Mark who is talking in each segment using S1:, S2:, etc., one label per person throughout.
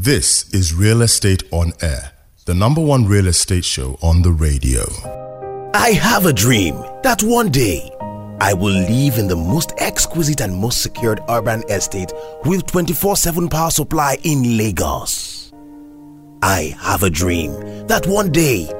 S1: This is Real Estate on Air, the number one real estate show on the radio.
S2: I have a dream that one day I will live in the most exquisite and most secured urban estate with 24 7 power supply in Lagos. I have a dream that one day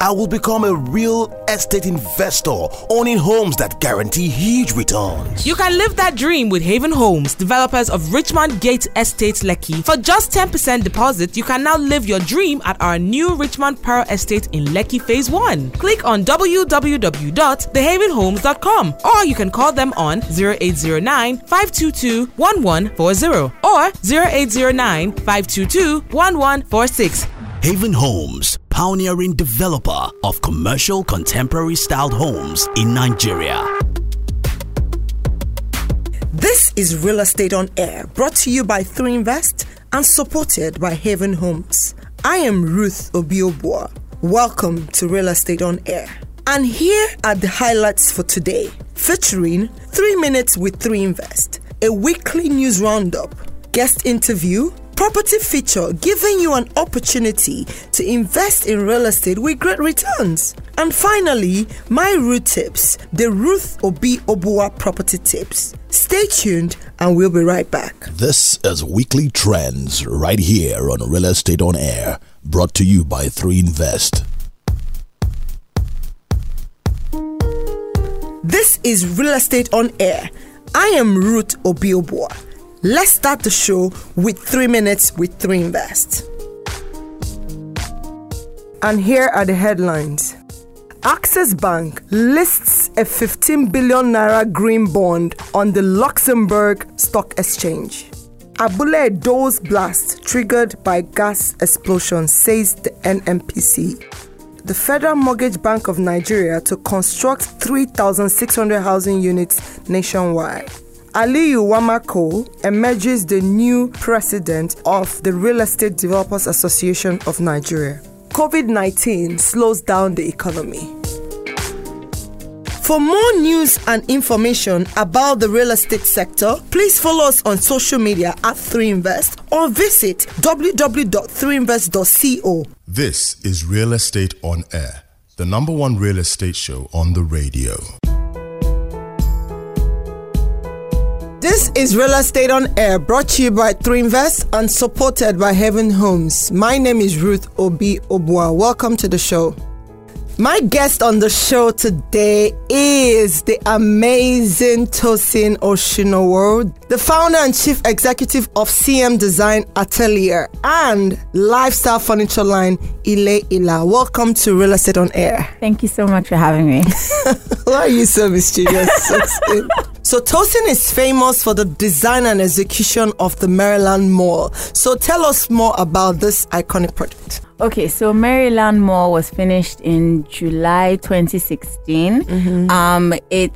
S2: I will become a real estate investor owning homes that guarantee huge returns.
S3: You can live that dream with Haven Homes, developers of Richmond Gate Estate Lekki. For just 10% deposit, you can now live your dream at our new Richmond Pearl Estate in Lekki Phase 1. Click on www.thehavenhomes.com or you can call them on 0809 522 1140 or 0809 522 1146.
S2: Haven Homes, pioneering developer of commercial contemporary styled homes in Nigeria.
S4: This is Real Estate on Air, brought to you by 3Invest and supported by Haven Homes. I am Ruth Obiobua. Welcome to Real Estate on Air. And here are the highlights for today, featuring 3 Minutes with 3Invest, a weekly news roundup, guest interview, property feature giving you an opportunity to invest in real estate with great returns. And finally, my root tips, the Ruth Obi Obua property tips. Stay tuned and we'll be right back.
S2: This is Weekly Trends right here on Real Estate on Air, brought to you by 3Invest.
S4: This is Real Estate on Air. I am Ruth Obiobua. Let's start the show with 3 minutes with 3Invest. And here are the headlines. Access Bank lists a 15 billion naira green bond on the Luxembourg Stock Exchange. Abule-Ado blast triggered by gas explosion, says the NNPC. The Federal Mortgage Bank of Nigeria to construct 3,600 housing units nationwide. Aliyu Wamakko emerges the new president of the Real Estate Developers Association of Nigeria. COVID 19 slows down the economy. For more news and information about the real estate sector, please follow us on social media at 3Invest or visit www.3invest.co.
S1: This is Real Estate on Air, the number one real estate show on the radio.
S4: This is Real Estate on Air, brought to you by 3Invest and supported by Haven Homes. My name is Ruth Obi Obua. Welcome to the show. My guest on the show today is the amazing Tosin Oshinowo, the founder and chief executive of CM Design Atelier and lifestyle furniture line Ile Ila. Welcome to Real Estate on Air.
S5: Thank you so much for having me.
S4: Why are you so mischievous? so Tosin is famous for the design and execution of the Maryland Mall. So tell us more about this iconic project.
S5: Okay, so Maryland Mall was finished in July 2016.
S4: Mm-hmm.
S5: Um, uh, it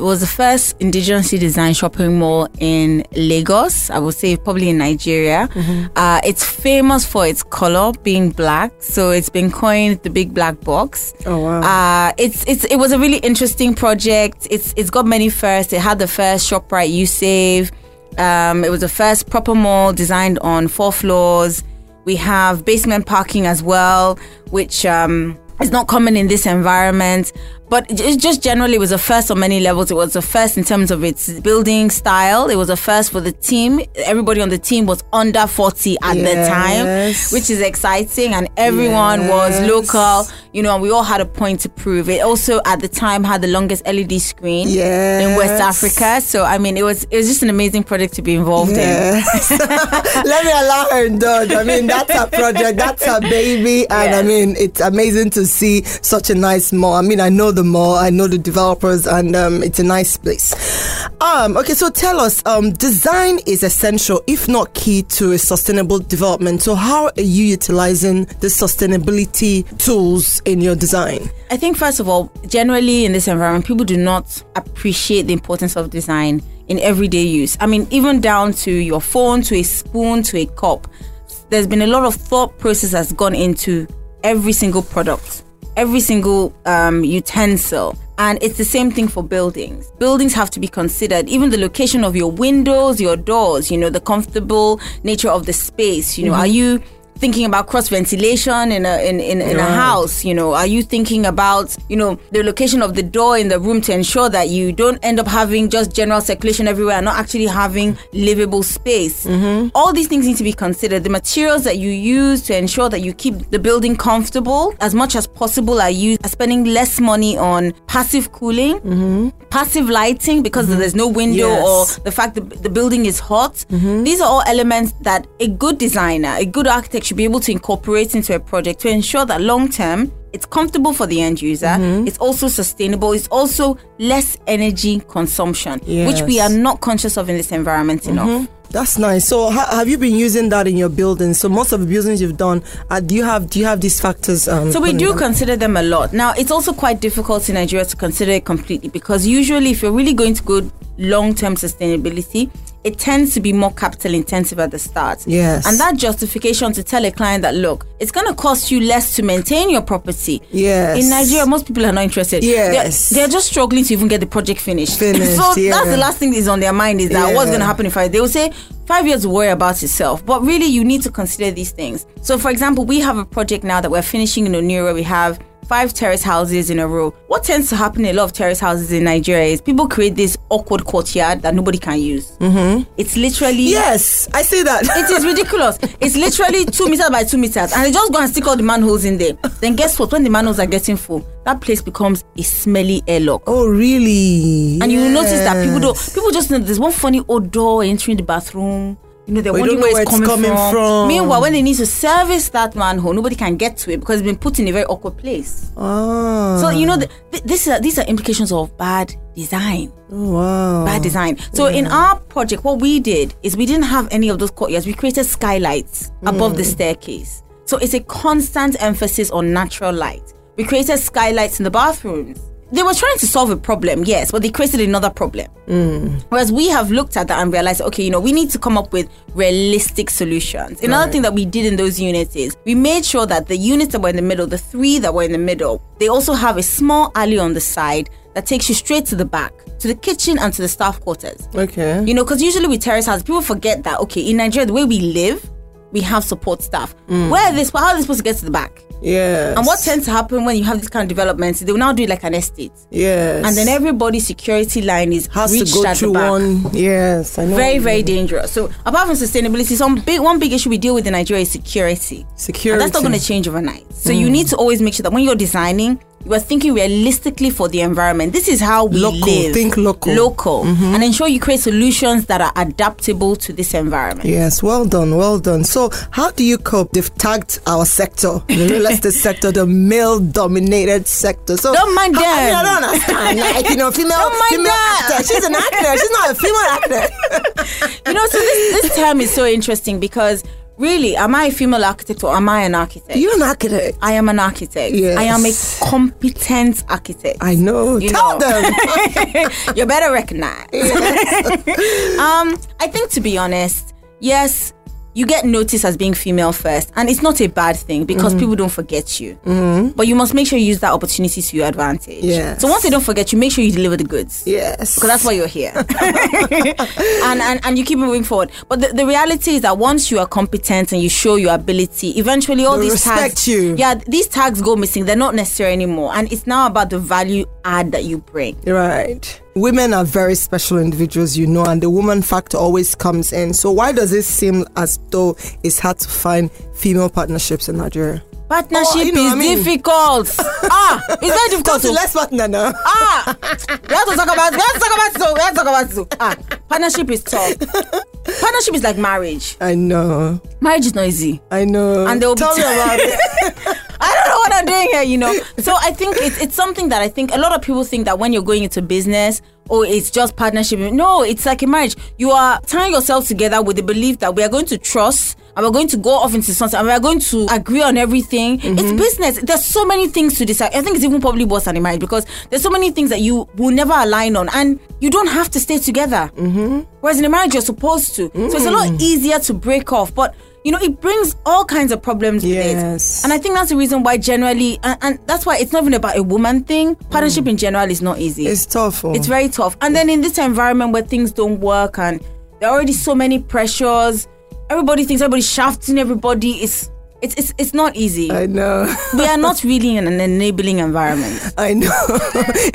S5: was the first indigenously designed shopping mall in Lagos. I would say probably in Nigeria.
S4: Mm-hmm.
S5: Uh, it's famous for its color being black, so it's been coined the big black box.
S4: Oh, wow.
S5: Uh, it's it's it was a really interesting project. It's it's got many firsts. It had the first Shoprite You Save. Um, it was the first proper mall designed on four floors. We have basement parking as well, which um, is not common in this environment. But it just generally was a first on many levels. It was a first in terms of its building style. It was a first for the team. Everybody on the team was under 40 at the time, which is exciting. And everyone was local, you know, and we all had a point to prove. It also at the time had the longest LED screen in West Africa. So, I mean, it was, it was just an amazing project to be involved in.
S4: Let me allow her indulge. I mean, that's her project, that's her baby, and I mean, it's amazing to see such a nice mall. I mean, I know the mall, I know the developers, and um, it's a nice place. Um, okay, so tell us, um, design is essential, if not key, to a sustainable development. So, how are you utilizing the sustainability tools in your design?
S5: I think first of all, generally in this environment, people do not appreciate the importance of design in everyday use. I mean, even down to your phone, to a spoon, to a cup. There's been a lot of thought process that's gone into every single product, every single um, utensil And it's the same thing for buildings. Buildings have to be considered, even the location of your windows, your doors, you know, the comfortable nature of the space. You know, are you thinking about cross ventilation in a in, in, in a house you know? Are you thinking about you know the location of the door in the room to ensure that you don't end up having just general circulation everywhere and not actually having livable space? Mm-hmm. All these things need to be considered. The materials that you use to ensure that you keep the building comfortable as much as possible are you are spending less money on passive cooling mm-hmm. passive lighting because mm-hmm. there's no window
S4: Yes.
S5: or the fact that the building is hot. These are all elements that a good designer, a good architect should be able to incorporate into a project to ensure that long term it's comfortable for the end user, it's also sustainable, it's also less energy consumption, which we are not conscious of in this environment enough.
S4: That's nice. So, ha- have you been using that in your buildings? So, most of the buildings you've done, uh, do you have do you have these factors? Um,
S5: So we do
S4: them?
S5: consider them a lot. Now it's also quite difficult in Nigeria to consider it completely because usually if you're really going to go long-term sustainability, it tends to be more capital intensive at the start.
S4: Yes.
S5: And that justification to tell a client that look, it's gonna cost you less to maintain your property.
S4: Yes.
S5: In Nigeria, most people are not interested.
S4: Yes.
S5: They're, they're just struggling to even get the project finished.
S4: Finished,
S5: so
S4: yeah.
S5: that's the last thing that is on their mind is that what's gonna happen if I they will say five years worry about itself. But really you need to consider these things. So for example, we have a project now that we're finishing in Onira. We have five terrace houses in a row. What tends to happen in a lot of terrace houses in Nigeria is people create this awkward courtyard that nobody can use. Mm-hmm. It's literally
S4: Yes, I see that.
S5: it is ridiculous. It's literally two meters by two meters, and they just go and stick all the manholes in there. Then guess what? When the manholes are getting full, that place becomes a smelly airlock.
S4: oh, really?
S5: And you will notice that people don't. People just know there's one funny odor entering the bathroom. You know, they're
S4: But
S5: wondering where it's,
S4: where it's
S5: coming,
S4: coming
S5: from.
S4: from.
S5: Meanwhile, when they need to service that manhole, nobody can get to it because it's been put in a very awkward place.
S4: Ah,
S5: So you know, the, th- this is these are implications of bad design.
S4: oh, wow.
S5: bad design. So in our project, what we did is we didn't have any of those courtyards. We created skylights above the staircase. So it's a constant emphasis on natural light. We created skylights in the bathrooms. They were trying to solve a problem, yes, but they created another problem. Hmm. Whereas we have looked at that and realized, okay, you know, we need to come up with realistic solutions. Another thing that we did in those units is we made sure that the units that were in the middle, the three that were in the middle, they also have a small alley on the side that takes you straight to the back, to the kitchen and to the staff quarters.
S4: Okay.
S5: You know, because usually with terrace houses, people forget that, okay, in Nigeria, the way we live, we have support staff. Hmm. Where are they, how are they supposed to get to the back?
S4: Yes.
S5: And what tends to happen when you have this kind of developments, they will now do it like an estate.
S4: Yes.
S5: And then everybody's security line is
S4: has to go through one. Yes, I know.
S5: very very dangerous so apart from sustainability some big one big issue we deal with in nigeria is security
S4: Security.
S5: and that's not going to change overnight so you need to always make sure that when you're designing you are thinking realistically for the environment this is how we
S4: Local,
S5: live
S4: think local.
S5: local mm-hmm. and ensure you create solutions that are adaptable to this environment
S4: Yes, well done, well done. So, how do you cope? They've tagged our sector, the real estate sector, the male-dominated sector. So,
S5: Don't mind
S4: how- I, mean. I don't understand. Like, you know, female,
S5: Don't mind
S4: female
S5: them.
S4: actor. She's an actor. She's not a female actor.
S5: you know so this, this term is so interesting because really am i a female architect or am i an architect
S4: You're an architect.
S5: I am an architect.
S4: Yes.
S5: I am a competent architect.
S4: I know.
S5: You
S4: Tell
S5: know.
S4: them.
S5: you better recognize. um, I think to be honest, yes, you get noticed as being female first, and it's not a bad thing because
S4: Mm-hmm.
S5: people don't forget you. But you must make sure you use that opportunity to your advantage.
S4: Yes.
S5: So once they don't forget you, make sure you deliver the goods.
S4: yes.
S5: Because that's why you're here. and, and and you keep moving forward. But the, the reality is that once you are competent and you show your ability, eventually all
S4: They'll
S5: these
S4: respect
S5: tags
S4: you.
S5: Yeah, these tags go missing. They're not necessary anymore. And it's now about the value add that you bring.
S4: Right. Women are very special individuals, you know, and the woman factor always comes in. So, why does it seem as though it's hard to find female partnerships in Nigeria?
S5: Partnership
S4: Oh, you know,
S5: is
S4: I mean-
S5: difficult. ah, it's very difficult.
S4: To less partner now.
S5: ah, we have to talk about. We have to talk about so. We have to talk about so. Ah, partnership is tough. partnership is like marriage.
S4: I know.
S5: Marriage is not easy.
S4: I know.
S5: And they'll be
S4: Tell me about it.
S5: I don't know what I'm doing here, you know. So I think it's it's something that I think a lot of people think that when you're going into business, oh, it's just partnership. No, it's like a marriage. You are tying yourself together with the belief that we are going to trust and we're going to go off into something and we're going to agree on everything. Mm-hmm. It's business. There's so many things to decide. I think it's even probably worse than a marriage because there's so many things that you will never align on and you don't have to stay together. Mm-hmm. Whereas in a marriage, you're supposed to. So it's a mm. lot easier to break off. But you know, it brings all kinds of problems with
S4: Yes.
S5: it. And I think that's the reason why generally, and, and that's why it's not even about a woman thing. Partnership mm. in general is not easy.
S4: It's tough. oh.
S5: It's very tough. And then in this environment where things don't work and there are already so many pressures, everybody thinks everybody's shafting everybody. It's it's it's, it's not easy.
S4: I know.
S5: we are not really in an enabling environment.
S4: I know.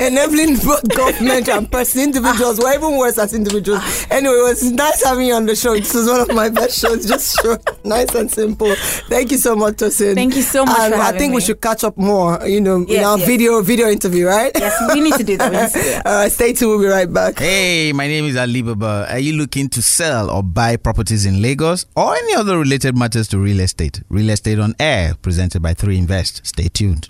S4: Enabling both government and person individuals. We're even worse as individuals. Anyway, it was nice having you on the show. This was one of my best shows. Just short, nice and simple. Thank you so much, Tosin.
S5: Thank you so much
S4: And
S5: for
S4: I
S5: having
S4: think we should catch up more. You know, in our
S5: yes.
S4: video video interview, right?
S5: Yes, we need to do that. To do that.
S4: All right, stay tuned. We'll be right back.
S6: Hey, my name is Ali Baba. Are you looking to sell or buy properties in Lagos or any other related matters to real estate? Real Estate on Air, presented by 3 Invest. Stay tuned.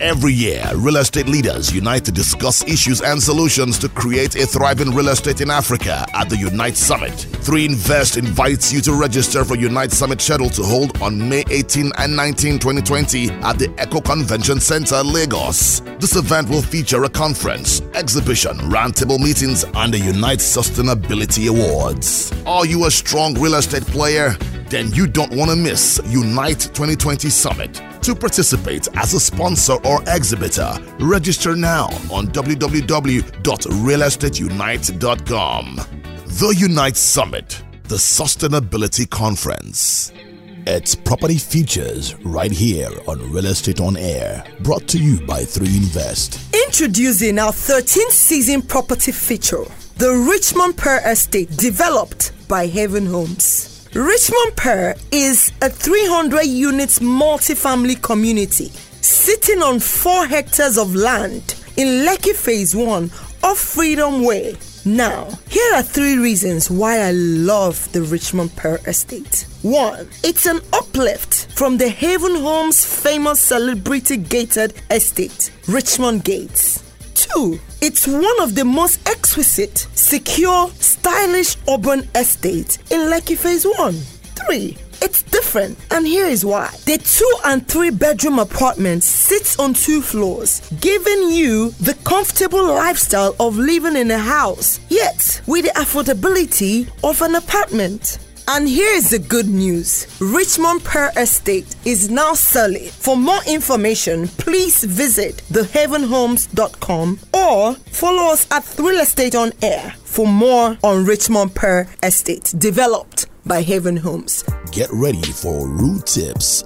S2: Every year, real estate leaders unite to discuss issues and solutions to create a thriving real estate in Africa at the Unite Summit. 3 Invest invites you to register for Unite Summit schedule to hold on May 18 and 19, 2020 at the Eko Convention Center, Lagos. This event will feature a conference, exhibition, roundtable meetings, and the Unite Sustainability Awards. Are you a strong real estate player? Then you don't want to miss Unite 2020 Summit. To participate as a sponsor or exhibitor, register now on www.realestateunite.com. The Unite Summit, the Sustainability Conference. It's property features right here on Real Estate on Air, brought to you by 3 Invest.
S4: Introducing our 13th season property feature, the Richmond Pearl Estate, developed by Haven Homes. Richmond Pearl is a 300 units multifamily community sitting on 4 hectares of land in Lekki Phase 1 of Freedom Way. Now, here are three reasons why I love the Richmond Pearl Estate. One, it's an uplift from the Haven Homes famous celebrity gated estate, Richmond Gates. Two, it's one of the most exquisite, secure, stylish urban estates in Lekki Phase 1. Three, it's different, and here is why. The two and three bedroom apartment sits on two floors, giving you the comfortable lifestyle of living in a house, yet with the affordability of an apartment. And here's the good news Richmond Pearl Estate is now selling. For more information, please visit thehavenhomes.com or follow us at Real Estate on Air for more on Richmond Pearl Estate, developed by Haven Homes.
S2: Get ready for root tips.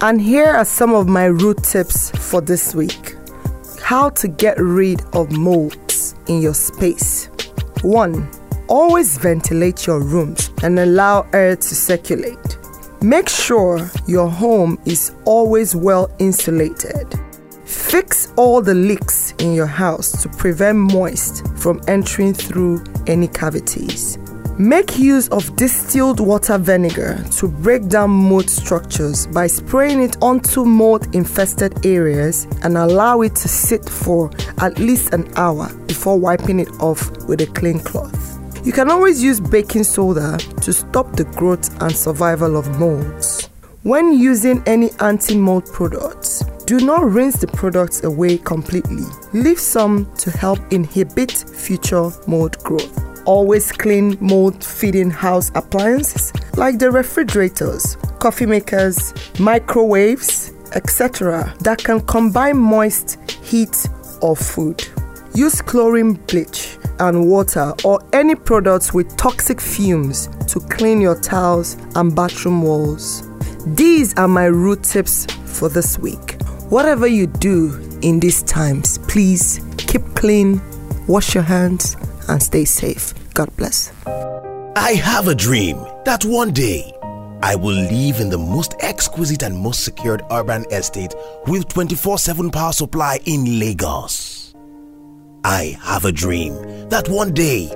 S4: And here are some of my root tips for this week how to get rid of molds in your space. 1. Always ventilate your rooms and allow air to circulate. Make sure your home is always well insulated. Fix all the leaks in your house to prevent moist from entering through any cavities. Make use of distilled water vinegar to break down mold structures by spraying it onto mold infested areas and allow it to sit for at least an hour before wiping it off with a clean cloth. You can always use baking soda to stop the growth and survival of molds. When using any anti mold products, do not rinse the products away completely. Leave some to help inhibit future mold growth. Always clean mold feeding house appliances like the refrigerators, coffee makers, microwaves, etc., that can combine moist, heat, or food. Use chlorine bleach and water or any products with toxic fumes to clean your tiles and bathroom walls. These are my root tips for this week. Whatever you do in these times, please keep clean, wash your hands, and stay safe. God bless.
S2: I have a dream that one day I will live in the most exquisite and most secured urban estate with 24 7 power supply in Lagos. I have a dream that one day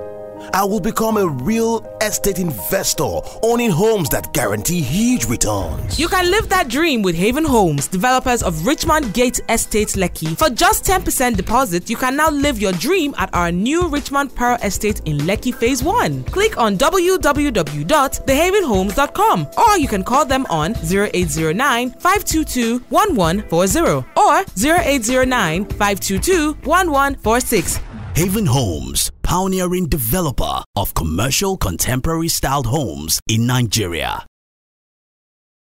S2: I will become a real estate investor owning homes that guarantee huge returns.
S3: You can live that dream with Haven Homes, developers of Richmond Gate Estate Lekki. For just 10% deposit, you can now live your dream at our new Richmond Pearl Estate in Lekki Phase 1. Click on www.thehavenhomes.com or you can call them on 0809 522 1140 or 0809 522 1146.
S2: Haven Homes,
S7: pioneering developer of commercial contemporary styled homes in Nigeria.